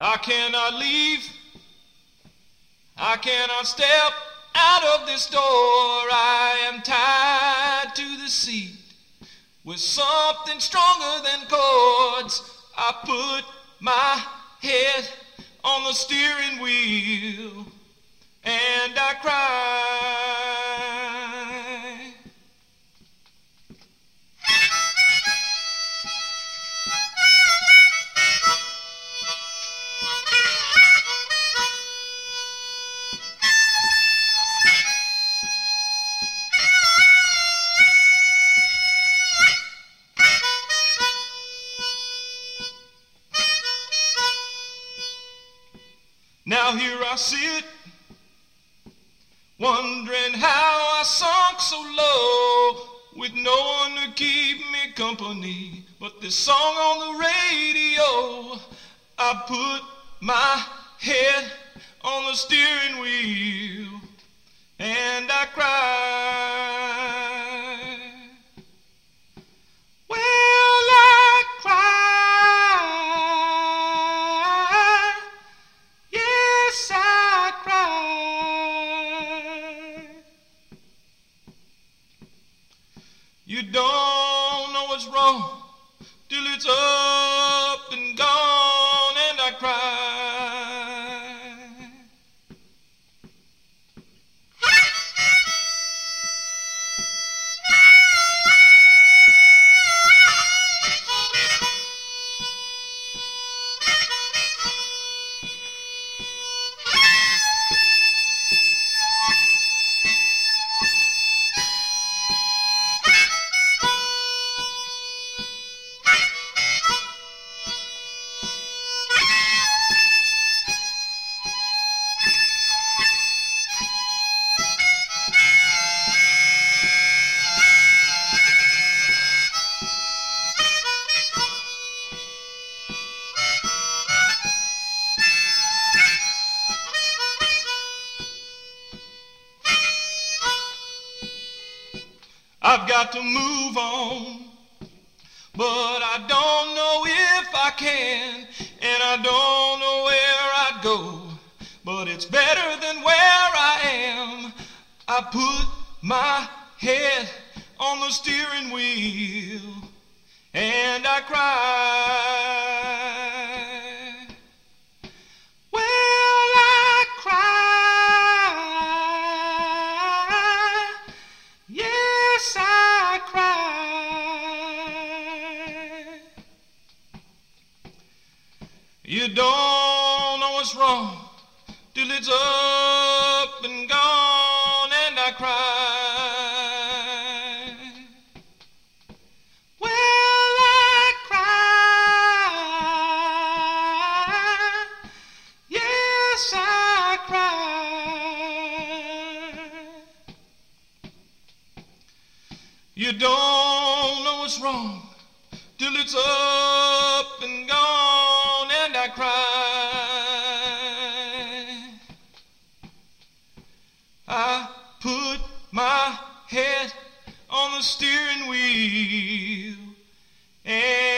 I cannot leave. I cannot step out of this door. I am tied to the seat with something stronger than cords. I put my head on the steering wheel and I cry. Now here I sit, wondering how I sunk so low, with no one to keep me company but this song on the radio. I put my head on the steering wheel You don't know what's wrong till it's up and gone, I've got to move on, but I don't know if I can, and I don't know where I'd go. But it's better than where I am. I put my head on the steering wheel, and I cry. You don't know what's wrong till it's up and gone, and I cry. Well, I cry. Yes, I cry. You don't know what's wrong till it's up I put my head on the steering wheel and